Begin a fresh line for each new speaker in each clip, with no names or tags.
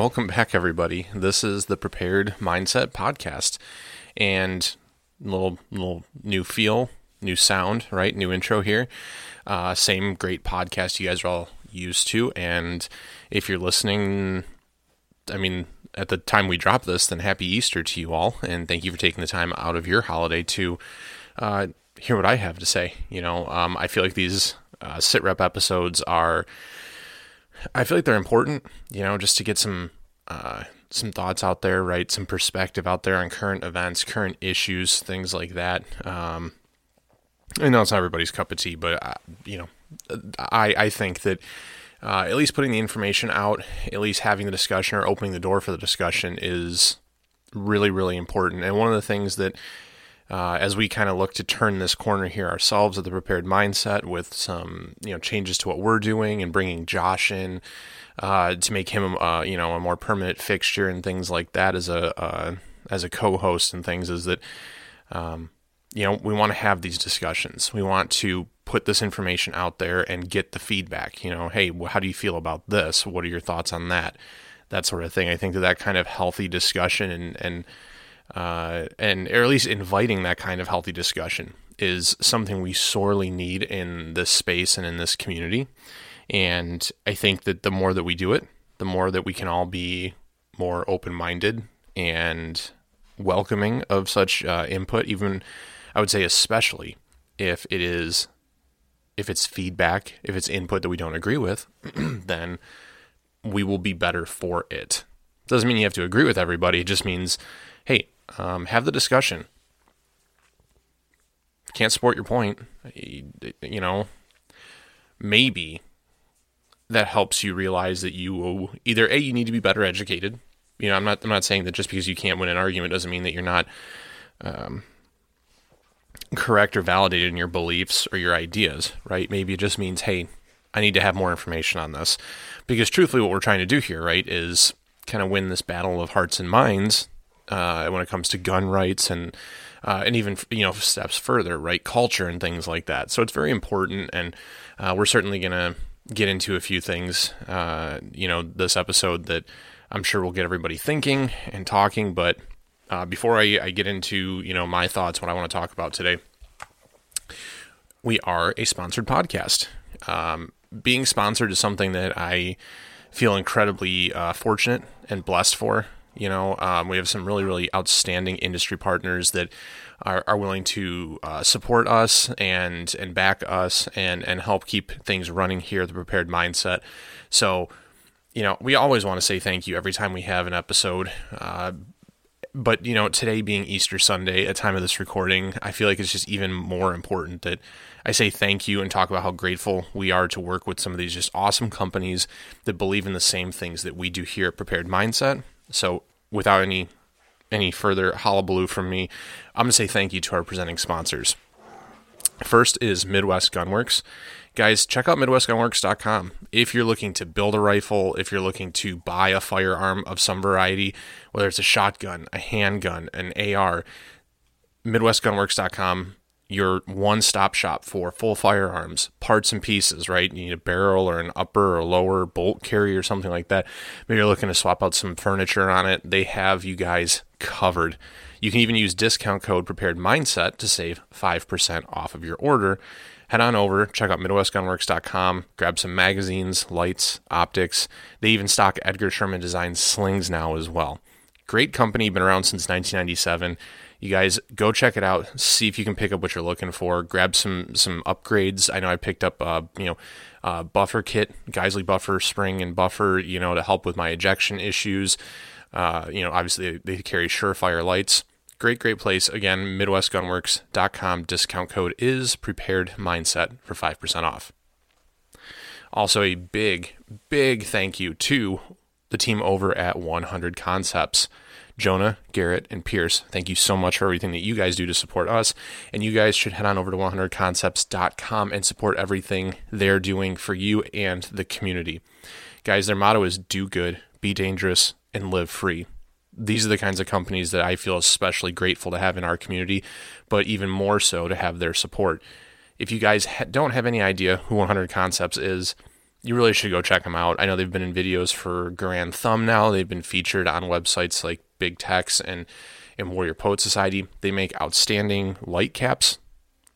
Welcome back, everybody. This is the Prepared Mindset Podcast, and little little new feel, new sound, right? New intro here. Uh, same great podcast you guys are all used to, and if you're listening, I mean, at the time we drop this, then happy Easter to you all, and thank you for taking the time out of your holiday to uh, hear what I have to say. You know, um, I feel like these uh, sit rep episodes are I feel like they're important, you know, just to get some uh, some thoughts out there, right? Some perspective out there on current events, current issues, things like that. Um, I know it's not everybody's cup of tea, but uh, you know, I I think that uh, at least putting the information out, at least having the discussion or opening the door for the discussion is really really important. And one of the things that uh, as we kind of look to turn this corner here ourselves at the prepared mindset with some you know changes to what we're doing and bringing Josh in uh, to make him uh, you know a more permanent fixture and things like that as a uh, as a co-host and things is that um, you know we want to have these discussions. We want to put this information out there and get the feedback you know hey how do you feel about this? What are your thoughts on that? That sort of thing. I think that that kind of healthy discussion and and uh, and or at least inviting that kind of healthy discussion is something we sorely need in this space and in this community. And I think that the more that we do it, the more that we can all be more open minded and welcoming of such uh, input, even I would say, especially if it is, if it's feedback, if it's input that we don't agree with, then we will be better for it. Doesn't mean you have to agree with everybody. It just means, um, have the discussion. Can't support your point, you know, maybe that helps you realize that you either a you need to be better educated. You know, I'm not I'm not saying that just because you can't win an argument doesn't mean that you're not um, correct or validated in your beliefs or your ideas, right? Maybe it just means, hey, I need to have more information on this, because truthfully, what we're trying to do here, right, is kind of win this battle of hearts and minds uh, when it comes to gun rights and uh, and even you know steps further, right? Culture and things like that. So it's very important, and uh, we're certainly gonna get into a few things, uh, you know, this episode that I'm sure will get everybody thinking and talking. But uh, before I, I get into you know my thoughts, what I want to talk about today, we are a sponsored podcast. Um, being sponsored is something that I feel incredibly uh, fortunate and blessed for. You know, um, we have some really, really outstanding industry partners that are, are willing to uh, support us and and back us and and help keep things running here at the Prepared Mindset. So, you know, we always want to say thank you every time we have an episode. Uh, but you know, today being Easter Sunday, at time of this recording, I feel like it's just even more important that I say thank you and talk about how grateful we are to work with some of these just awesome companies that believe in the same things that we do here at Prepared Mindset. So, without any any further hullabaloo from me, I'm to say thank you to our presenting sponsors. First is Midwest Gunworks. Guys, check out MidwestGunworks.com. If you're looking to build a rifle, if you're looking to buy a firearm of some variety, whether it's a shotgun, a handgun, an AR, MidwestGunworks.com your one stop shop for full firearms, parts and pieces, right? You need a barrel or an upper or lower bolt carrier or something like that. Maybe you're looking to swap out some furniture on it. They have you guys covered. You can even use discount code prepared mindset to save 5% off of your order. Head on over, check out MidwestGunworks.com, grab some magazines, lights, optics. They even stock Edgar Sherman design slings now as well. Great company, been around since 1997 you guys go check it out see if you can pick up what you're looking for. Grab some some upgrades. I know i picked up uh, you know uh, buffer kit Geissele buffer spring and buffer you know to help with my ejection issues. Uh, you know obviously they carry surefire lights. Great great place. Again midwestgunworks.com discount code is prepared mindset for 5% off. Also a big big thank you to the team over at 100 concepts Jonah, Garrett, and Pierce, thank you so much for everything that you guys do to support us. And you guys should head on over to 100concepts.com and support everything they're doing for you and the community. Guys, their motto is do good, be dangerous, and live free. These are the kinds of companies that I feel especially grateful to have in our community, but even more so to have their support. If you guys don't have any idea who 100 Concepts is, you really should go check them out. I know they've been in videos for Garand Thumb now. They've been featured on websites like Big Tex and, and Warrior Poet Society. They make outstanding light caps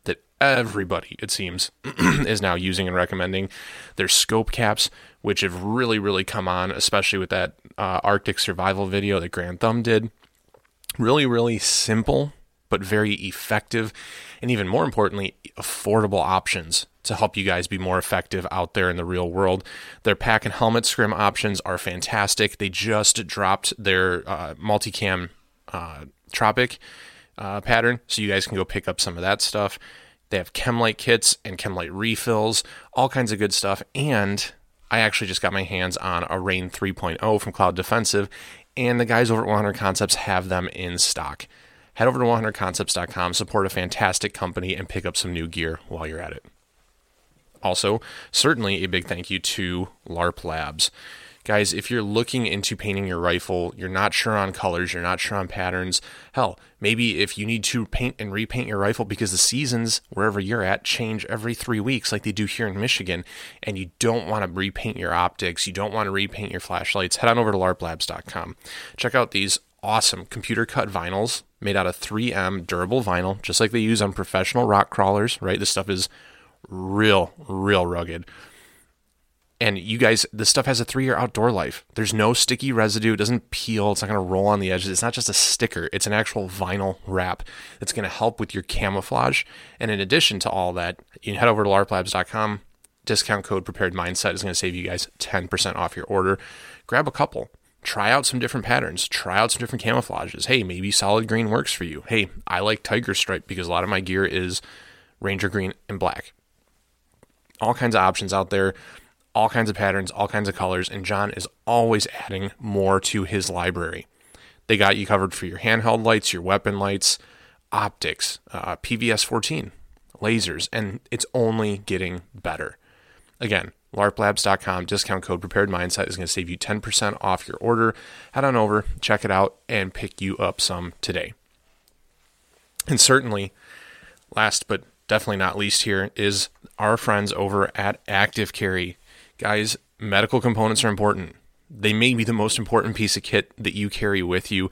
that everybody, it seems, is now using and recommending. Their scope caps, which have really, really come on, especially with that uh, Arctic survival video that Garand Thumb did. Really, really simple, but very effective, and even more importantly, affordable options to help you guys be more effective out there in the real world. Their pack and helmet scrim options are fantastic. They just dropped their uh, multicam uh, Tropic uh, pattern, so you guys can go pick up some of that stuff. They have Chemlight kits and Chemlight refills, all kinds of good stuff. And I actually just got my hands on a REIN 3.0 from Cloud Defensive, and the guys over at 100 Concepts have them in stock. Head over to 100concepts.com, support a fantastic company, and pick up some new gear while you're at it. Also, certainly a big thank you to LARP Labs. Guys, if you're looking into painting your rifle, you're not sure on colors, you're not sure on patterns, hell, maybe if you need to paint and repaint your rifle because the seasons, wherever you're at, change every three weeks like they do here in Michigan, and you don't want to repaint your optics, you don't want to repaint your flashlights, head on over to larplabs.com. Check out these awesome computer cut vinyls made out of 3M durable vinyl, just like they use on professional rock crawlers, right? This stuff is real, real rugged. And you guys, this stuff has a three year outdoor life. There's no sticky residue. It doesn't peel. It's not going to roll on the edges. It's not just a sticker, it's an actual vinyl wrap that's going to help with your camouflage. And in addition to all that, you can head over to larplabs.com. Discount code prepared mindset is going to save you guys 10% off your order. Grab a couple. Try out some different patterns. Try out some different camouflages. Hey, maybe solid green works for you. Hey, I like tiger stripe because a lot of my gear is ranger green and black all kinds of options out there, all kinds of patterns, all kinds of colors, and John is always adding more to his library. They got you covered for your handheld lights, your weapon lights, optics, uh, PVS 14, lasers, and it's only getting better. Again, larplabs.com, discount code prepared mindset is going to save you 10% off your order. Head on over, check it out, and pick you up some today. And certainly, last but definitely not least here is our friends over at Active Carry. Guys, medical components are important. They may be the most important piece of kit that you carry with you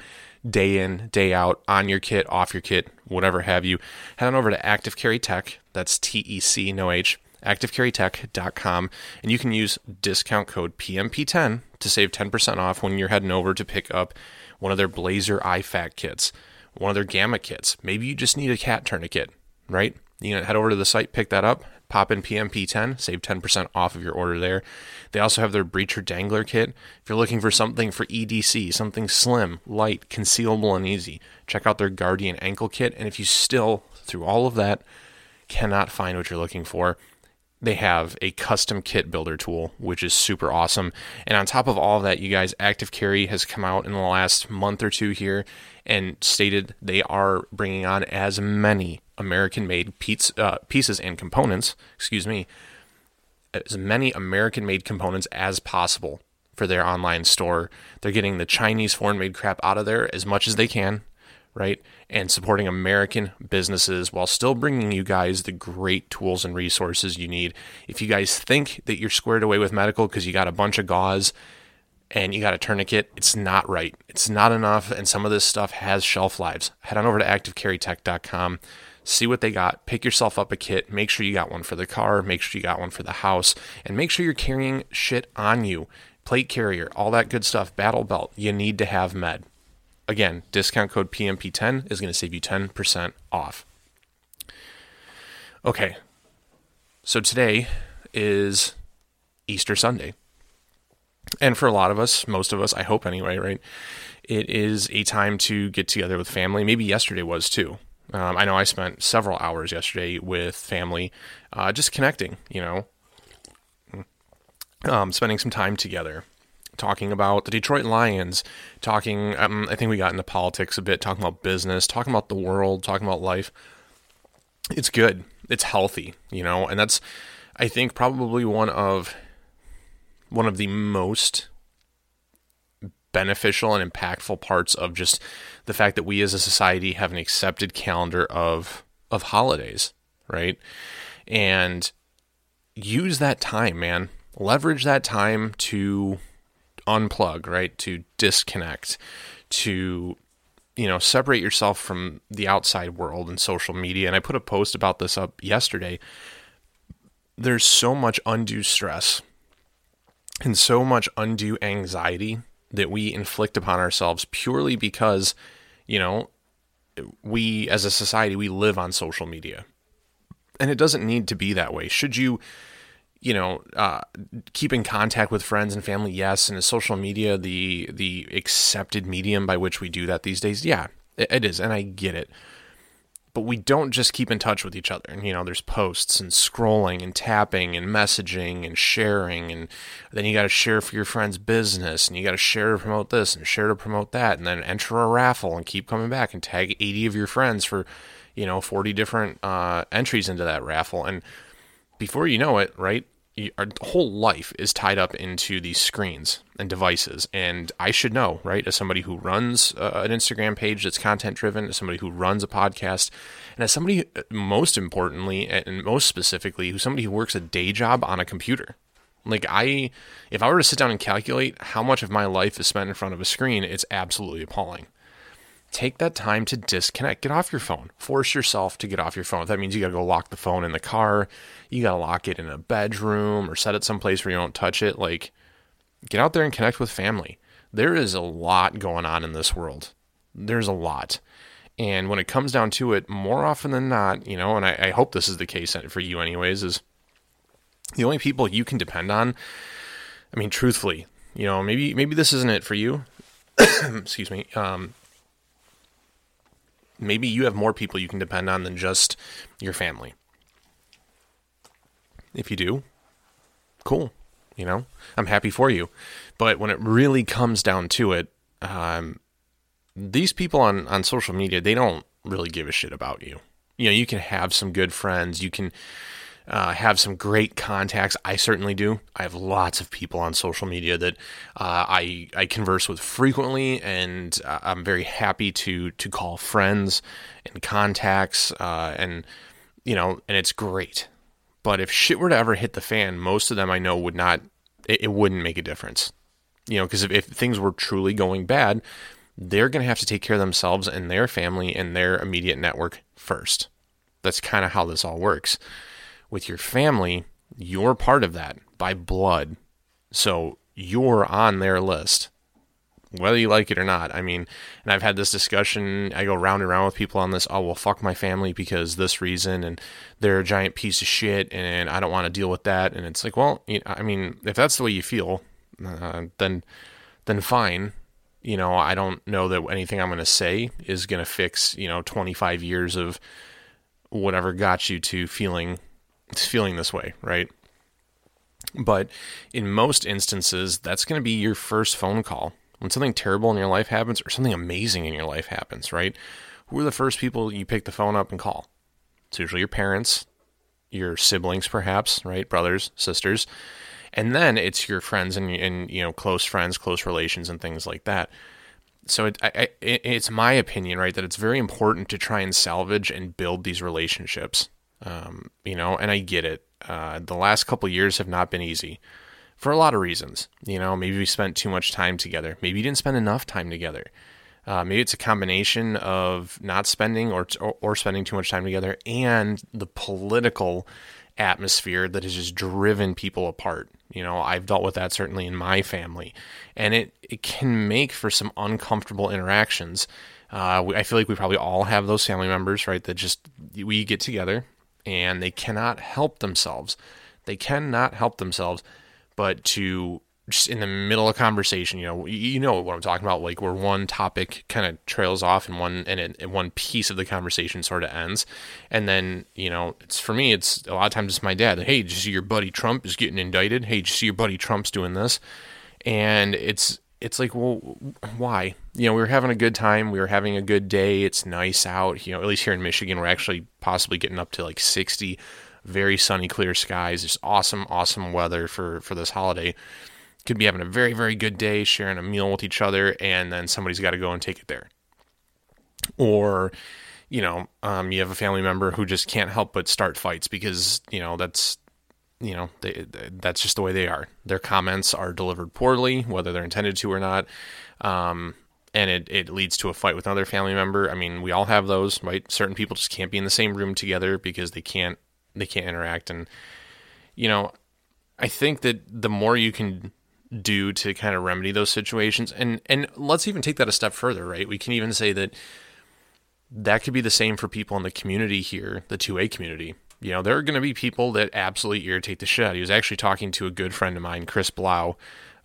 day in, day out, on your kit, off your kit, whatever have you. Head on over to Active Carry Tec. That's T E C, no H, activecarrytec.com, and you can use discount code PMP10 to save 10% off when you're heading over to pick up one of their Blazer IFAK kits, one of their Gamma kits. Maybe you just need a cat tourniquet, right? You can head over to the site, pick that up, pop in PMP10, save 10% off of your order there. They also have their breacher dangler kit. If you're looking for something for EDC, something slim, light, concealable, and easy, check out their Guardian ankle kit. And if you still, through all of that, cannot find what you're looking for, they have a custom kit builder tool, which is super awesome. And on top of all of that, you guys, Active Carry has come out in the last month or two here and stated they are bringing on as many American made uh, pieces and components, excuse me, as many American made components as possible for their online store. They're getting the Chinese foreign made crap out of there as much as they can right? And supporting American businesses while still bringing you guys the great tools and resources you need. If you guys think that you're squared away with medical because you got a bunch of gauze and you got a tourniquet, it's not right. It's not enough, and some of this stuff has shelf lives. Head on over to activecarrytec.com. See what they got. Pick yourself up a kit. Make sure you got one for the car. Make sure you got one for the house. And make sure you're carrying shit on you. Plate carrier, all that good stuff. Battle belt. You need to have med. Again, discount code PMP10 is going to save you 10% off. Okay, so today is Easter Sunday. And for a lot of us, most of us, I hope anyway, right? It is a time to get together with family. Maybe yesterday was too. Um, I know I spent several hours yesterday with family, uh, just connecting, you know, um, spending some time together talking about the Detroit Lions, talking, um, I think we got into politics a bit, talking about business, talking about the world, talking about life. It's good. It's healthy, you know, and that's, I think, probably one of one of the most beneficial and impactful parts of just the fact that we as a society have an accepted calendar of of holidays, right? And use that time, man leverage that time to unplug, right? To disconnect, to you know, separate yourself from the outside world and social media. And I put a post about this up yesterday. There's so much undue stress and so much undue anxiety that we inflict upon ourselves purely because, you know, we as a society we live on social media. And it doesn't need to be that way. Should you you know, uh, keep in contact with friends and family, yes. And is social media the the accepted medium by which we do that these days? Yeah, it, it is, and I get it. But we don't just keep in touch with each other. And, You know, there's posts and scrolling and tapping and messaging and sharing, and then you got to share for your friend's business, and you got to share to promote this and share to promote that, and then enter a raffle and keep coming back and tag 80 of your friends for, you know, 40 different uh, entries into that raffle, and before you know it, right, our whole life is tied up into these screens and devices. And I should know, right? As somebody who runs uh, an Instagram page that's content driven, as somebody who runs a podcast, and as somebody, uh, most importantly, and most specifically, who's somebody who works a day job on a computer. Like, I, if I were to sit down and calculate how much of my life is spent in front of a screen, it's absolutely appalling take that time to disconnect. Get off your phone. Force yourself to get off your phone. That means you got to go lock the phone in the car, you got to lock it in a bedroom or set it someplace where you don't touch it. Like, get out there and connect with family. There is a lot going on in this world. There's a lot. And when it comes down to it, more often than not, you know, and I, I hope this is the case for you, anyways, is the only people you can depend on. I mean, truthfully, you know, maybe maybe this isn't it for you. Excuse me. Um, maybe you have more people you can depend on than just your family. If you do, cool. You know, I'm happy for you. But when it really comes down to it, um, these people on, on social media, they don't really give a shit about you. You know, you can have some good friends. You can uh, have some great contacts. I certainly do. I have lots of people on social media that uh, I I converse with frequently, and uh, I'm very happy to to call friends and contacts, uh, and you know, and it's great. But if shit were to ever hit the fan, most of them I know would not. It, it wouldn't make a difference. You know, because if, if things were truly going bad, they're going to have to take care of themselves and their family and their immediate network first. That's kind of how this all works with your family, you're part of that by blood. So you're on their list, whether you like it or not. I mean, and I've had this discussion. I go round and round with people on this. Oh, well, fuck my family because this reason, and they're a giant piece of shit, and I don't want to deal with that. And it's like, well, I mean, if that's the way you feel, uh, then then fine. You know, I don't know that anything I'm going to say is going to fix, you know, 25 years of whatever got you to feeling feeling this way, right? But in most instances, that's going to be your first phone call. When something terrible in your life happens or something amazing in your life happens, right? Who are the first people you pick the phone up and call? It's usually your parents, your siblings, perhaps, right? Brothers, sisters. And then it's your friends and, and you know, close friends, close relations, and things like that. So it, I, it, it's my opinion, right, that it's very important to try and salvage and build these relationships um, you know, and I get it. Uh, the last couple years have not been easy for a lot of reasons. You know, maybe we spent too much time together. Maybe you didn't spend enough time together. Uh, maybe it's a combination of not spending or, or spending too much time together and the political atmosphere that has just driven people apart. You know, I've dealt with that certainly in my family, and it it can make for some uncomfortable interactions. Uh, I feel like we probably all have those family members, right? That just we get together, and they cannot help themselves. They cannot help themselves but to just in the middle of conversation, you know, you know what I'm talking about, like where one topic kind of trails off and one and, it, and one piece of the conversation sort of ends, and then you know, it's for me, it's a lot of times it's my dad. Hey, did you see your buddy Trump is getting indicted? Hey, did you see your buddy Trump's doing this? And it's it's like, well, why? You know, we were having a good time. We were having a good day. It's nice out. You know, at least here in Michigan, we're actually possibly getting up to like 60. Very sunny, clear skies. Just awesome, awesome weather for for this holiday. Could be having a very, very good day, sharing a meal with each other, and then somebody's got to go and take it there. Or, you know, um, you have a family member who just can't help but start fights because you know that's you know, they, that's just the way they are. Their comments are delivered poorly, whether they're intended to or not. Um, and it, it leads to a fight with another family member. I mean, we all have those, right? Certain people just can't be in the same room together because they can't they can't interact. And you know, I think that the more you can do to kind of remedy those situations, and and let's even take that a step further, right? We can even say that that could be the same for people in the community here, the 2A community. You know, there are going to be people that absolutely irritate the shit. out. He was actually talking to a good friend of mine, Chris Blau,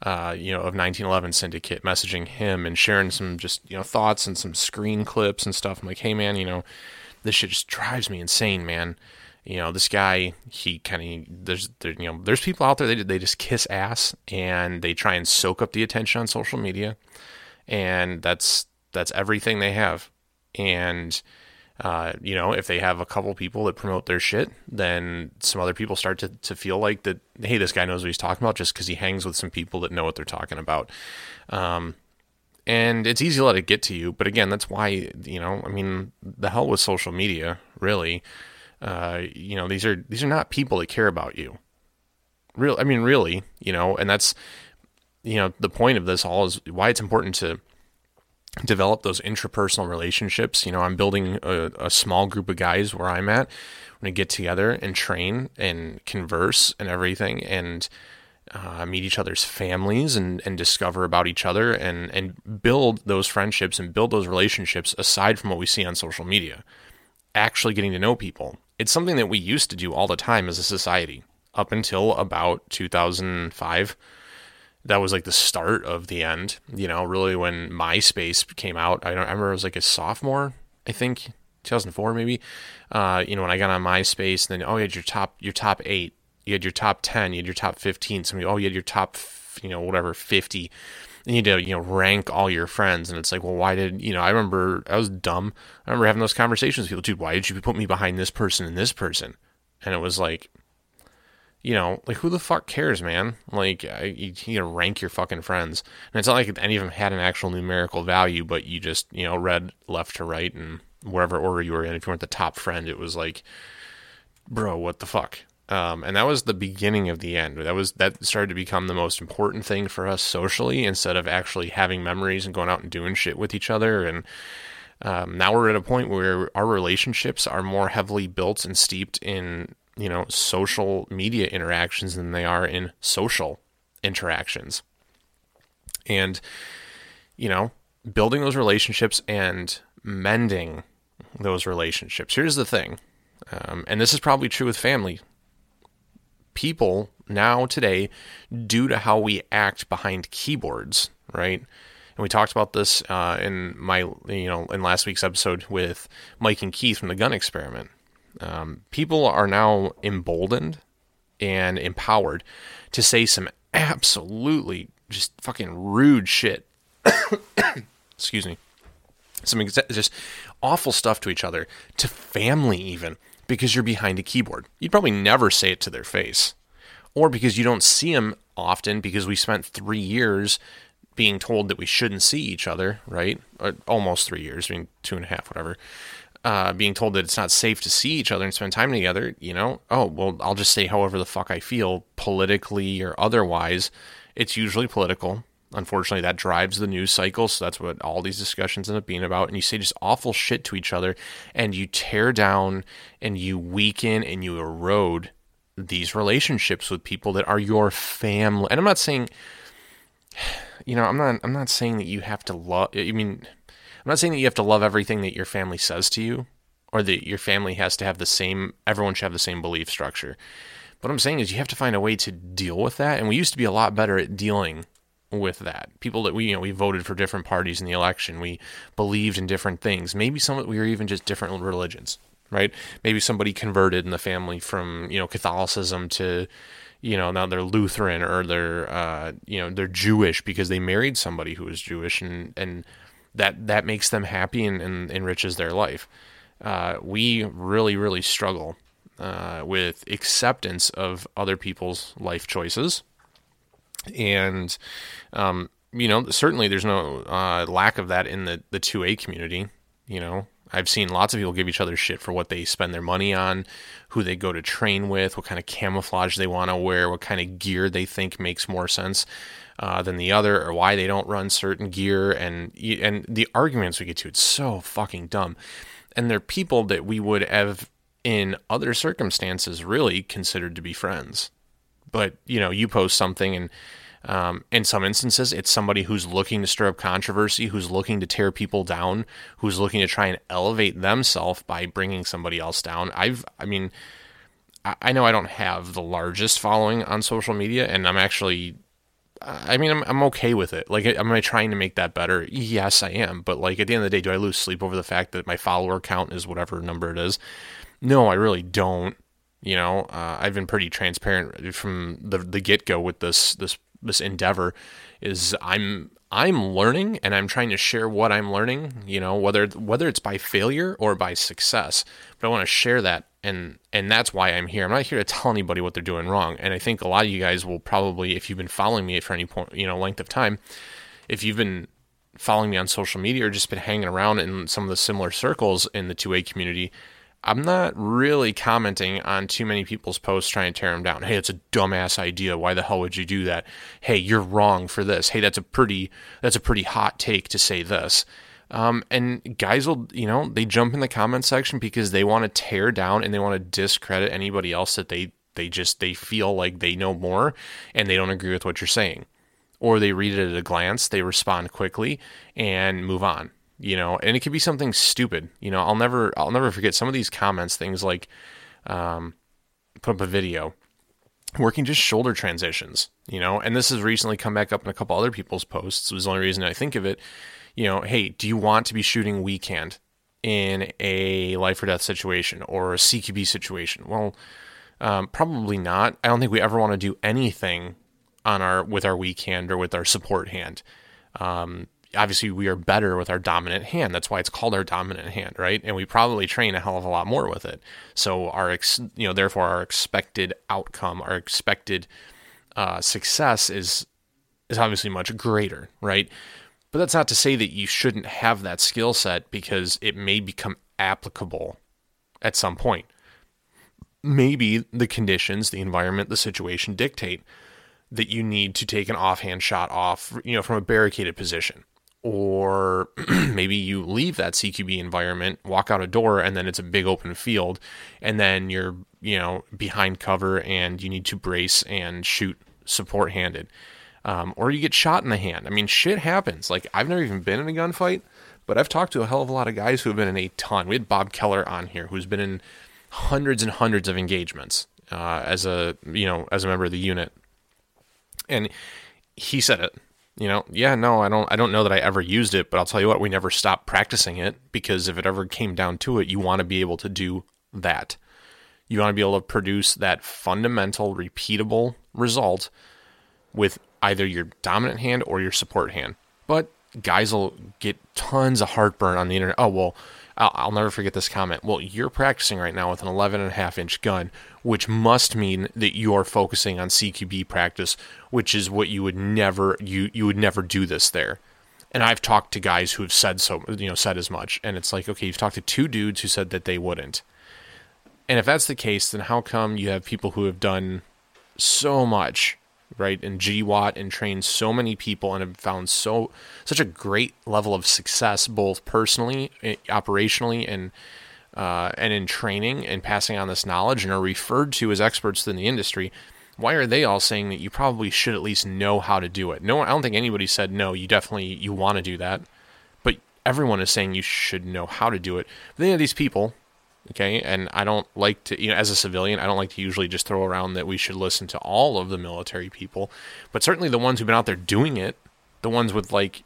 uh, you know, of 1911 Syndicate, messaging him and sharing some just, you know, thoughts and some screen clips and stuff. I'm like, hey, man, you know, this shit just drives me insane, man. You know, this guy, he kind of, there's, there, you know, there's people out there, they, they just kiss ass and they try and soak up the attention on social media. And that's, that's everything they have. And, uh, you know, if they have a couple people that promote their shit, then some other people start to, to feel like that, hey, this guy knows what he's talking about just because he hangs with some people that know what they're talking about. Um, and it's easy to let it get to you. But again, that's why, you know, I mean, the hell with social media, really. Uh, you know, these are these are not people that care about you. Real, I mean, really, you know, and that's, you know, the point of this all is why it's important to develop those intrapersonal relationships. You know, I'm building a, a small group of guys where I'm at. We're gonna get together and train and converse and everything, and uh, meet each other's families and, and discover about each other and and build those friendships and build those relationships aside from what we see on social media. Actually, getting to know people. It's something that we used to do all the time as a society up until about 2005 that was like the start of the end. You know, really when MySpace came out. I don't I remember it was like a sophomore, I think, 2004 maybe. Uh, you know, when I got on MySpace, and then oh, you had your top your top eight, you had your top ten, you had your top fifteen. Somebody, oh, you had your top, you know, whatever fifty. And you had to, you know, rank all your friends, and it's like, well, why did you know? I remember I was dumb. I remember having those conversations with people, dude. Why did you put me behind this person and this person? And it was like, you know, like who the fuck cares, man? Like you, you know, rank your fucking friends, and it's not like any of them had an actual numerical value, but you just you know read left to right and wherever order you were in. If you weren't the top friend, it was like, bro, what the fuck? Um, and that was the beginning of the end. That was that started to become the most important thing for us socially, instead of actually having memories and going out and doing shit with each other. And um, now we're at a point where our relationships are more heavily built and steeped in you know, social media interactions than they are in social interactions. And, you know, building those relationships and mending those relationships. Here's the thing, um, and this is probably true with family. People now today, due to how we act behind keyboards, right? And we talked about this uh, in my, you know, in last week's episode with Mike and Keith from the Gun Experiment. Um, people are now emboldened and empowered to say some absolutely just fucking rude shit. Excuse me. Some exa- just awful stuff to each other, to family even, because you're behind a keyboard. You'd probably never say it to their face. Or because you don't see them often because we spent three years being told that we shouldn't see each other, right? Or almost three years, I mean, two and a half, whatever uh, being told that it's not safe to see each other and spend time together, you know, oh, well, I'll just say however the fuck I feel, politically or otherwise. It's usually political. Unfortunately, that drives the news cycle. So that's what all these discussions end up being about. And you say just awful shit to each other and you tear down and you weaken and you erode these relationships with people that are your family. And I'm not saying, you know, I'm not, I'm not saying that you have to love, I mean, I'm not saying that you have to love everything that your family says to you or that your family has to have the same, everyone should have the same belief structure. What I'm saying is you have to find a way to deal with that. And we used to be a lot better at dealing with that. People that we, you know, we voted for different parties in the election. We believed in different things. Maybe some we were even just different religions, right? Maybe somebody converted in the family from, you know, Catholicism to, you know, now they're Lutheran or they're, uh, you know, they're Jewish because they married somebody who was Jewish and, and, that that makes them happy and, and enriches their life. Uh, we really, really struggle uh, with acceptance of other people's life choices, and um, you know, certainly there's no uh, lack of that in the the two A community. You know, I've seen lots of people give each other shit for what they spend their money on, who they go to train with, what kind of camouflage they want to wear, what kind of gear they think makes more sense uh, than the other, or why they don't run certain gear, and and the arguments we get to. It's so fucking dumb, and they're people that we would have in other circumstances really considered to be friends. But you know, you post something and um, in some instances, it's somebody who's looking to stir up controversy, who's looking to tear people down, who's looking to try and elevate themselves by bringing somebody else down. I've, I mean, I know I don't have the largest following on social media, and I'm actually, I mean, I'm, I'm okay with it. Like, am I trying to make that better? Yes, I am. But like at the end of the day, do I lose sleep over the fact that my follower count is whatever number it is? No, I really don't. You know, uh, I've been pretty transparent from the the get go with this this this endeavor is I'm I'm learning and I'm trying to share what I'm learning, you know, whether whether it's by failure or by success. But I want to share that and and that's why I'm here. I'm not here to tell anybody what they're doing wrong. And I think a lot of you guys will probably if you've been following me for any point, you know, length of time, if you've been following me on social media or just been hanging around in some of the similar circles in the 2A community, I'm not really commenting on too many people's posts trying to tear them down. Hey, it's a dumbass idea. Why the hell would you do that? Hey, you're wrong for this. Hey, that's a pretty that's a pretty hot take to say this. Um, and guys will, you know, they jump in the comment section because they want to tear down and they want to discredit anybody else that they they just they feel like they know more and they don't agree with what you're saying. Or they read it at a glance, they respond quickly and move on you know, and it could be something stupid. You know, I'll never I'll never forget some of these comments. Things like, um, put up a video working just shoulder transitions. You know, and this has recently come back up in a couple other people's posts. Was the only reason I think of it. You know, hey, do you want to be shooting weak hand in a life or death situation or a CQB situation? Well, um, probably not. I don't think we ever want to do anything on our with our weak hand or with our support hand. Um, obviously we are better with our dominant hand. That's why it's called our dominant hand, right? And we probably train a hell of a lot more with it. So our, ex, you know, therefore our expected outcome, our expected uh, success is is obviously much greater, right? But that's not to say that you shouldn't have that skill set because it may become applicable at some point. Maybe the conditions, the environment, the situation dictate that you need to take an offhand shot off, you know, from a barricaded position or maybe you leave that CQB environment, walk out a door, and then it's a big open field, and then you're you know behind cover and you need to brace and shoot support handed, um, or you get shot in the hand. I mean, shit happens. Like I've never even been in a gunfight, but I've talked to a hell of a lot of guys who have been in a ton. We had Bob Keller on here, who's been in hundreds and hundreds of engagements uh, as a you know as a member of the unit, and he said it you know, yeah, no, I don't I don't know that I ever used it, but I'll tell you what, we never stopped practicing it because if it ever came down to it, you want to be able to do that. You want to be able to produce that fundamental repeatable result with either your dominant hand or your support hand. But guys will get tons of heartburn on the internet. Oh, well, I'll, I'll, never forget this comment. Well, you're practicing right now with an 11 and a half inch gun, which must mean that you are focusing on CQB practice, which is what you would never you you would never do this there. And I've talked to guys who have said so, you know, said as much, and it's like, okay, you've talked to two dudes who said that they wouldn't. And if that's the case, then how come you have people who have done so much right? And GWOT and trained so many people and have found so such a great level of success, both personally, eh, operationally, and uh, and in training and passing on this knowledge, and are referred to as experts in the industry. Why are they all saying that you probably should at least know how to do it? No, I don't think anybody said no. You definitely you want to do that, but everyone is saying you should know how to do it. But then these people Okay. And I don't like to, you know, as a civilian, I don't like to usually just throw around that we should listen to all of the military people, but certainly the ones who've been out there doing it, the ones with like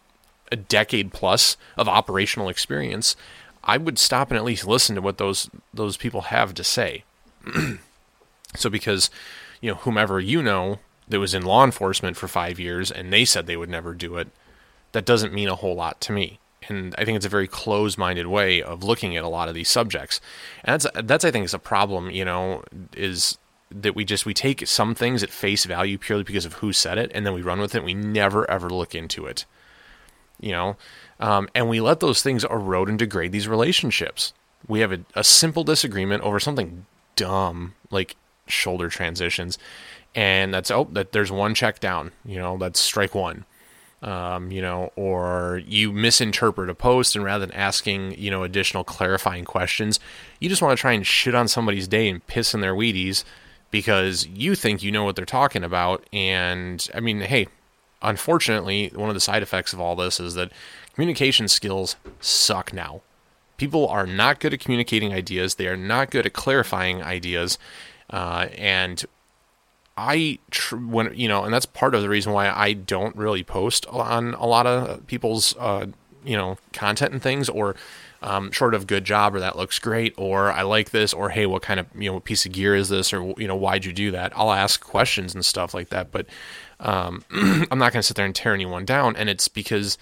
a decade plus of operational experience, I would stop and at least listen to what those those people have to say. so because, you know, whomever you know that was in law enforcement for 5 years and they said they would never do it, that doesn't mean a whole lot to me and I think it's a very closed-minded way of looking at a lot of these subjects. And that's that's I think is a problem. You know, is that we just we take some things at face value purely because of who said it, and then we run with it. we never ever look into it. you know, um, and we let those things erode and degrade these relationships. We have a, a simple disagreement over something dumb like shoulder transitions, and that's oh that there's one check down. You know, that's strike one. Um, you know, or you misinterpret a post, and rather than asking, you know, additional clarifying questions, you just want to try and shit on somebody's day and piss in their Wheaties because you think you know what they're talking about. And I mean, hey, unfortunately, one of the side effects of all this is that communication skills suck now. People are not good at communicating ideas. They are not good at clarifying ideas. Uh, and I tr- when you know, and that's part of the reason why I don't really post on a lot of people's uh, you know content and things, or um, short of good job or that looks great, or I like this, or hey, what kind of you know piece of gear is this, or you know why'd you do that? I'll ask questions and stuff like that, but um, I'm not going to sit there and tear anyone down, and it's because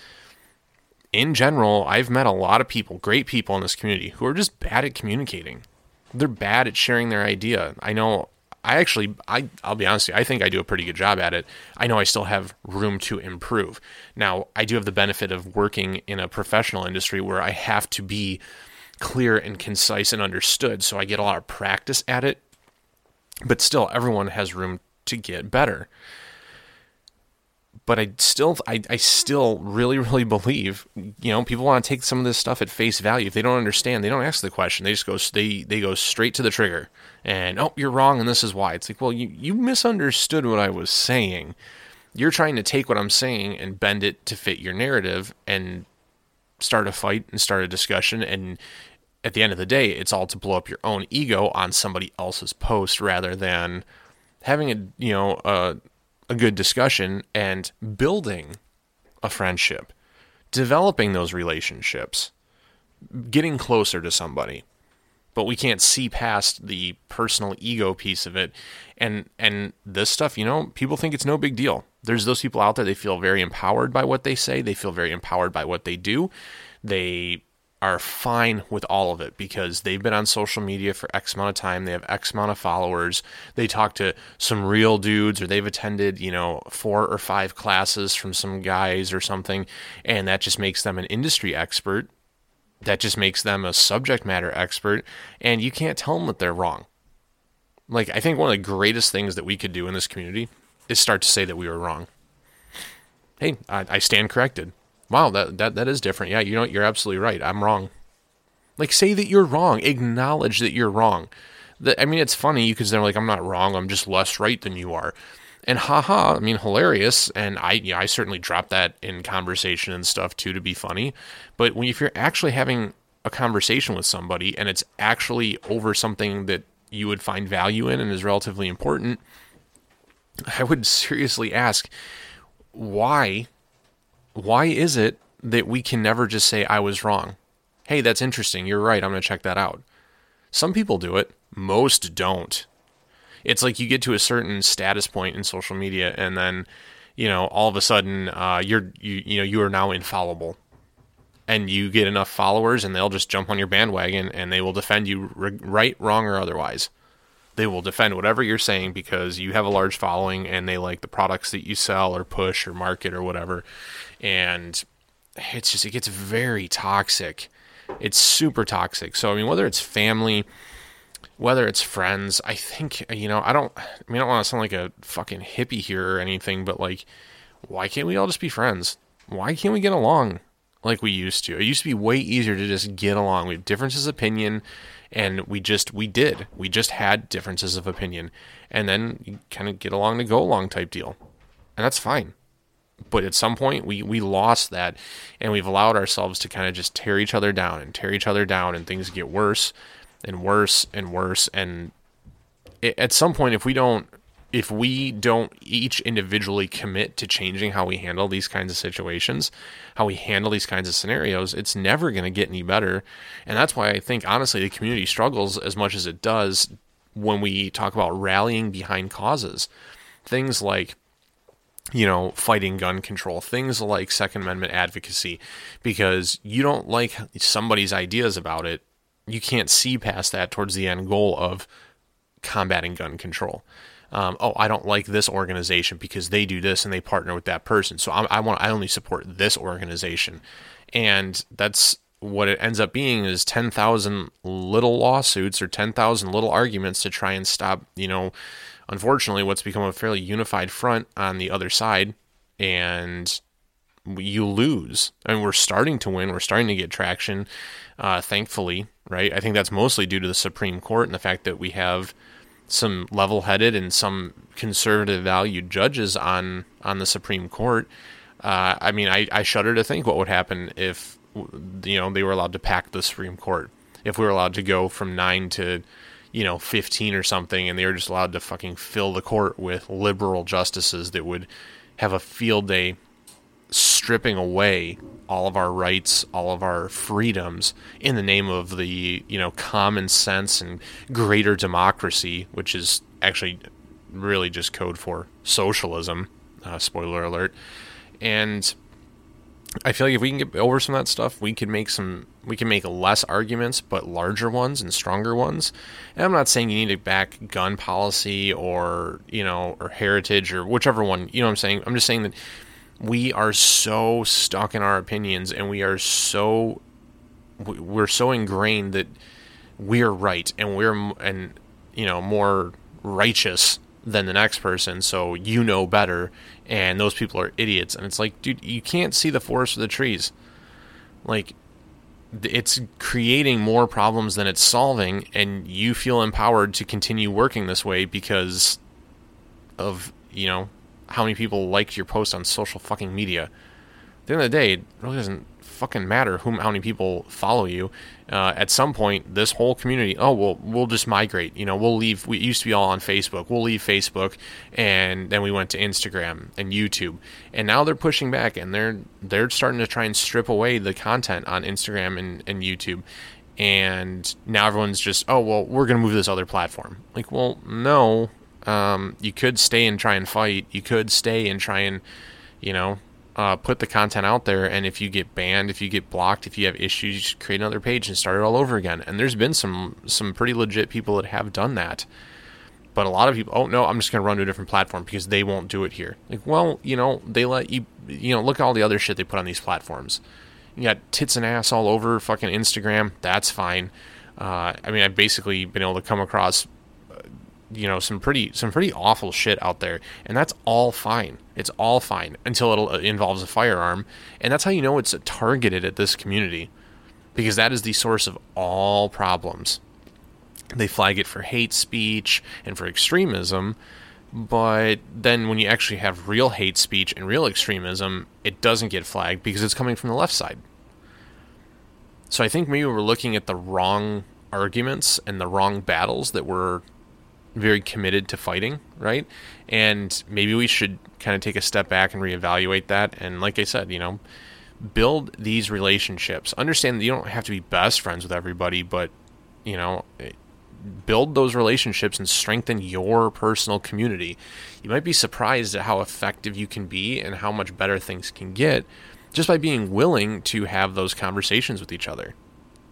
in general, I've met a lot of people, great people in this community, who are just bad at communicating. They're bad at sharing their idea. I know I actually, I, I'll be honest, you, I think I do a pretty good job at it. I know I still have room to improve. Now, I do have the benefit of working in a professional industry where I have to be clear and concise and understood. So I get a lot of practice at it. But still, everyone has room to get better but I still I, I still really really believe you know people want to take some of this stuff at face value. If they don't understand they don't ask the question. They just go they they go straight to the trigger and oh you're wrong and this is why. It's like well you you misunderstood what I was saying. You're trying to take what I'm saying and bend it to fit your narrative and start a fight and start a discussion and at the end of the day it's all to blow up your own ego on somebody else's post rather than having a you know a a good discussion and building a friendship, developing those relationships, getting closer to somebody. But we can't see past the personal ego piece of it. And and this stuff, you know, people think it's no big deal. There's those people out there they feel very empowered by what they say, they feel very empowered by what they do. They are fine with all of it because they've been on social media for X amount of time. They have X amount of followers. They talk to some real dudes or they've attended, you know, four or five classes from some guys or something. And that just makes them an industry expert. That just makes them a subject matter expert. And you can't tell them that they're wrong. Like, I think one of the greatest things that we could do in this community is start to say that we were wrong. Hey, I, I stand corrected wow, that, that, that is different. Yeah, you know, you're absolutely right. I'm wrong. Like, say that you're wrong. Acknowledge that you're wrong. That, I mean, it's funny because they're like, I'm not wrong. I'm just less right than you are. And haha, I mean, hilarious. And I, yeah, I certainly drop that in conversation and stuff too to be funny. But when if you're actually having a conversation with somebody and it's actually over something that you would find value in and is relatively important, I would seriously ask, why why is it that we can never just say, I was wrong? Hey, that's interesting. You're right. I'm going to check that out. Some people do it, most don't. It's like you get to a certain status point in social media, and then, you know, all of a sudden, uh, you're you you know you are now infallible, and you get enough followers, and they'll just jump on your bandwagon, and they will defend you right, wrong, or otherwise. They will defend whatever you're saying because you have a large following, and they like the products that you sell or push or market or whatever, and it's just it gets very toxic. It's super toxic. So I mean, whether it's family, whether it's friends, I think you know I don't. I mean, I don't want to sound like a fucking hippie here or anything, but like, why can't we all just be friends? Why can't we get along like we used to? It used to be way easier to just get along. We have differences of opinion, and we just we did. We just had differences of opinion, and then you kind of get along to go along type deal, and that's fine but at some point we we lost that and we've allowed ourselves to kind of just tear each other down and tear each other down and things get worse and worse and worse and it, at some point if we don't if we don't each individually commit to changing how we handle these kinds of situations, how we handle these kinds of scenarios, it's never going to get any better. And that's why I think, honestly, the community struggles as much as it does when we talk about rallying behind causes. Things like you know, fighting gun control, things like Second Amendment advocacy, because you don't like somebody's ideas about it, you can't see past that towards the end goal of combating gun control. um, oh, I don't like this organization because they do this and they partner with that person. So I, I want I only support this organization, and that's what it ends up being is 10,000 little lawsuits or 10,000 little arguments to try and stop, you know, unfortunately what's become a fairly unified front on the other side and you lose. I mean, we're starting to win. We're starting to get traction, uh, thankfully, right? I think that's mostly due to the Supreme Court and the fact that we have some level-headed and some conservative valued judges on on the Supreme Court. Uh, I mean, I, I shudder to think what would happen if you know they were allowed to pack the Supreme Court. If we were allowed to go from nine to you know 15 or something, and they were just allowed to fucking fill the court with liberal justices that would have a field day stripping away all of our rights, all of our freedoms in the name of the, you know, common sense and greater democracy, which is actually really just code for socialism. Uh, spoiler alert. And I feel like if we can get over some of that stuff, we can make some we can make less arguments but larger ones and stronger ones. And I'm not saying you need to back gun policy or, you know, or heritage or whichever one, you know what I'm saying? I'm just saying that we are so stuck in our opinions and we are so we're so ingrained that we're right and we're and you know more righteous than the next person so you know better and those people are idiots and it's like dude you can't see the forest for the trees like it's creating more problems than it's solving and you feel empowered to continue working this way because of you know how many people liked your post on social fucking media. At the end of the day, it really doesn't fucking matter whom how many people follow you. Uh, at some point, this whole community, oh well, we'll just migrate. You know, we'll leave. We used to be all on Facebook. We'll leave Facebook, and then we went to Instagram and YouTube, and now they're pushing back, and they're they're starting to try and strip away the content on Instagram and, and YouTube. And now everyone's just, oh well, we're gonna move to this other platform. Like, well, no, um, you could stay and try and fight. You could stay and try and, you know, uh, put the content out there. And if you get banned, if you get blocked, if you have issues, create another page and start it all over again. And there's been some some pretty legit people that have done that. But a lot of people, oh no, I'm just going to run to a different platform because they won't do it here. Like, well, you know, they let you, you know, look at all the other shit they put on these platforms. You got tits and ass all over fucking Instagram. That's fine. Uh, I mean, I've basically been able to come across you know some pretty some pretty awful shit out there and that's all fine. It's all fine until it uh, involves a firearm and that's how you know it's targeted at this community because that is the source of all problems. They flag it for hate speech and for extremism but then when you actually have real hate speech and real extremism it doesn't get flagged because it's coming from the left side. So i think maybe we're looking at the wrong arguments and the wrong battles that we're very committed to fighting, right? And maybe we should kind of take a step back and reevaluate that. And like I said, you know, build these relationships. Understand that you don't have to be best friends with everybody, but you know, eh, build those relationships and strengthen your personal community. You might be surprised at how effective you can be and how much better things can get just by being willing to have those conversations with each other.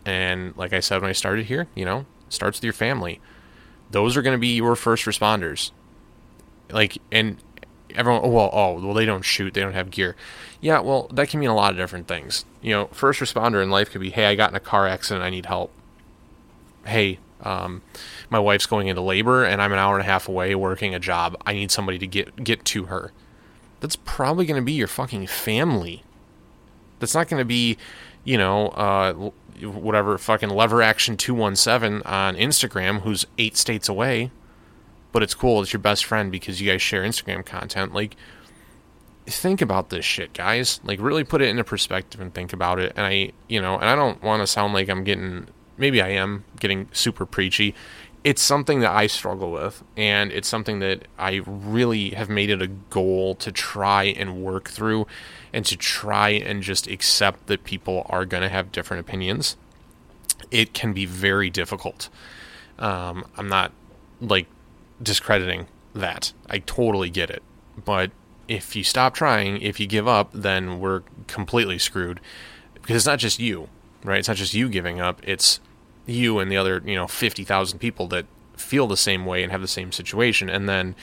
And like I said when I started here, you know, starts with your family those are going to be your first responders. Like, and everyone, oh, well, oh, well, they don't shoot, they don't have gear. Yeah, well, that can mean a lot of different things. You know, first responder in life could be, hey, I got in a car accident, I need help. Hey, um, my wife's going into labor and I'm an hour and a half away working a job. I need somebody to get get to her. That's probably going to be your fucking family. That's not going to be, you know, uh, whatever fucking lever action 217 on Instagram who's 8 states away. But it's cool it's your best friend because you guys share Instagram content. Like think about this shit guys. Like really put it into perspective and think about it. And I you know and I don't want to sound like I'm getting maybe I am getting super preachy it's something that I struggle with, and it's something that I really have made it a goal to try and work through and to try and just accept that people are going to have different opinions. It can be very difficult. Um, I'm not like discrediting that. I totally get it. But if you stop trying, if you give up, then we're completely screwed. Because it's not just you, right? It's not just you giving up. It's you and the other, you know, 50,000 people that feel the same way and have the same situation. And then,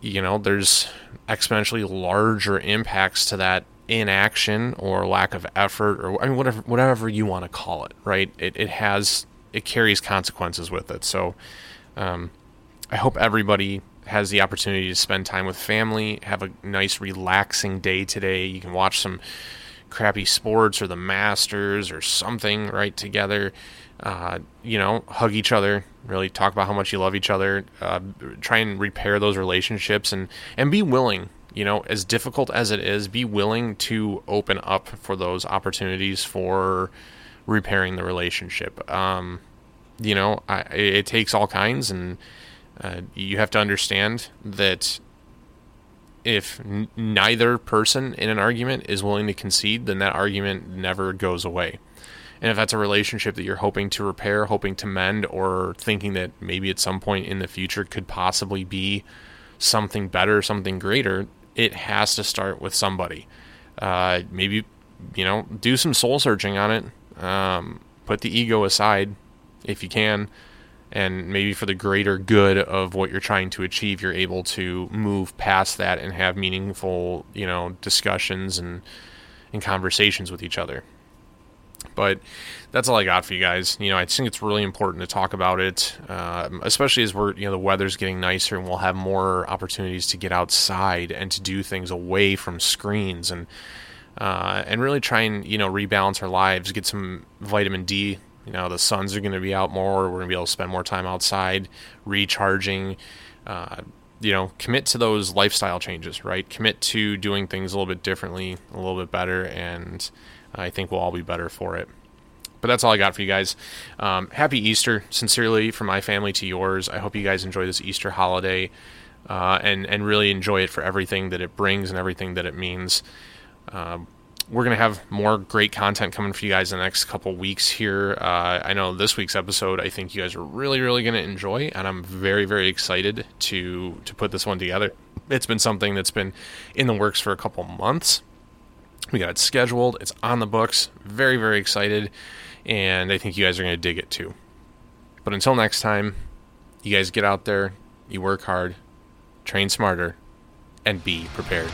you know, there's exponentially larger impacts to that inaction or lack of effort or I mean whatever whatever you want to call it, right? It it has it carries consequences with it. So um, I hope everybody has the opportunity to spend time with family, have a nice relaxing day today. You can watch some crappy sports or the Masters or something right together. Uh, you know, hug each other, really talk about how much you love each other, uh, try and repair those relationships, and and be willing. You know, as difficult as it is, be willing to open up for those opportunities for repairing the relationship. Um, you know, I, it takes all kinds, and uh, you have to understand that if n- neither person in an argument is willing to concede, then that argument never goes away. And if that's a relationship that you're hoping to repair, hoping to mend, or thinking that maybe at some point in the future could possibly be something better, something greater, it has to start with somebody. Uh, maybe, you know, do some soul searching on it. Um, put the ego aside if you can and maybe for the greater good of what you're trying to achieve you're able to move past that and have meaningful you know discussions and and conversations with each other but that's all I got for you guys. You know, I think it's really important to talk about it, um, especially as we're, you know, the weather's getting nicer and we'll have more opportunities to get outside and to do things away from screens and, uh, and really try and, you know, rebalance our lives, get some vitamin D you know, the suns are going to be out more. We're going to be able to spend more time outside, recharging. Uh, you know, commit to those lifestyle changes, right? Commit to doing things a little bit differently, a little bit better, and I think we'll all be better for it. But that's all I got for you guys. Um, happy Easter, sincerely, from my family to yours. I hope you guys enjoy this Easter holiday uh, and and really enjoy it for everything that it brings and everything that it means. Um, we're going to have more great content coming for you guys in the next couple weeks here. Uh, I know this week's episode, I think you guys are really, really going to enjoy, and I'm very, very excited to to put this one together. It's been something that's been in the works for a couple months. We got it scheduled. It's on the books. Very, very excited, and I think you guys are going to dig it too. But until next time, you guys get out there, you work hard, train smarter, and be prepared.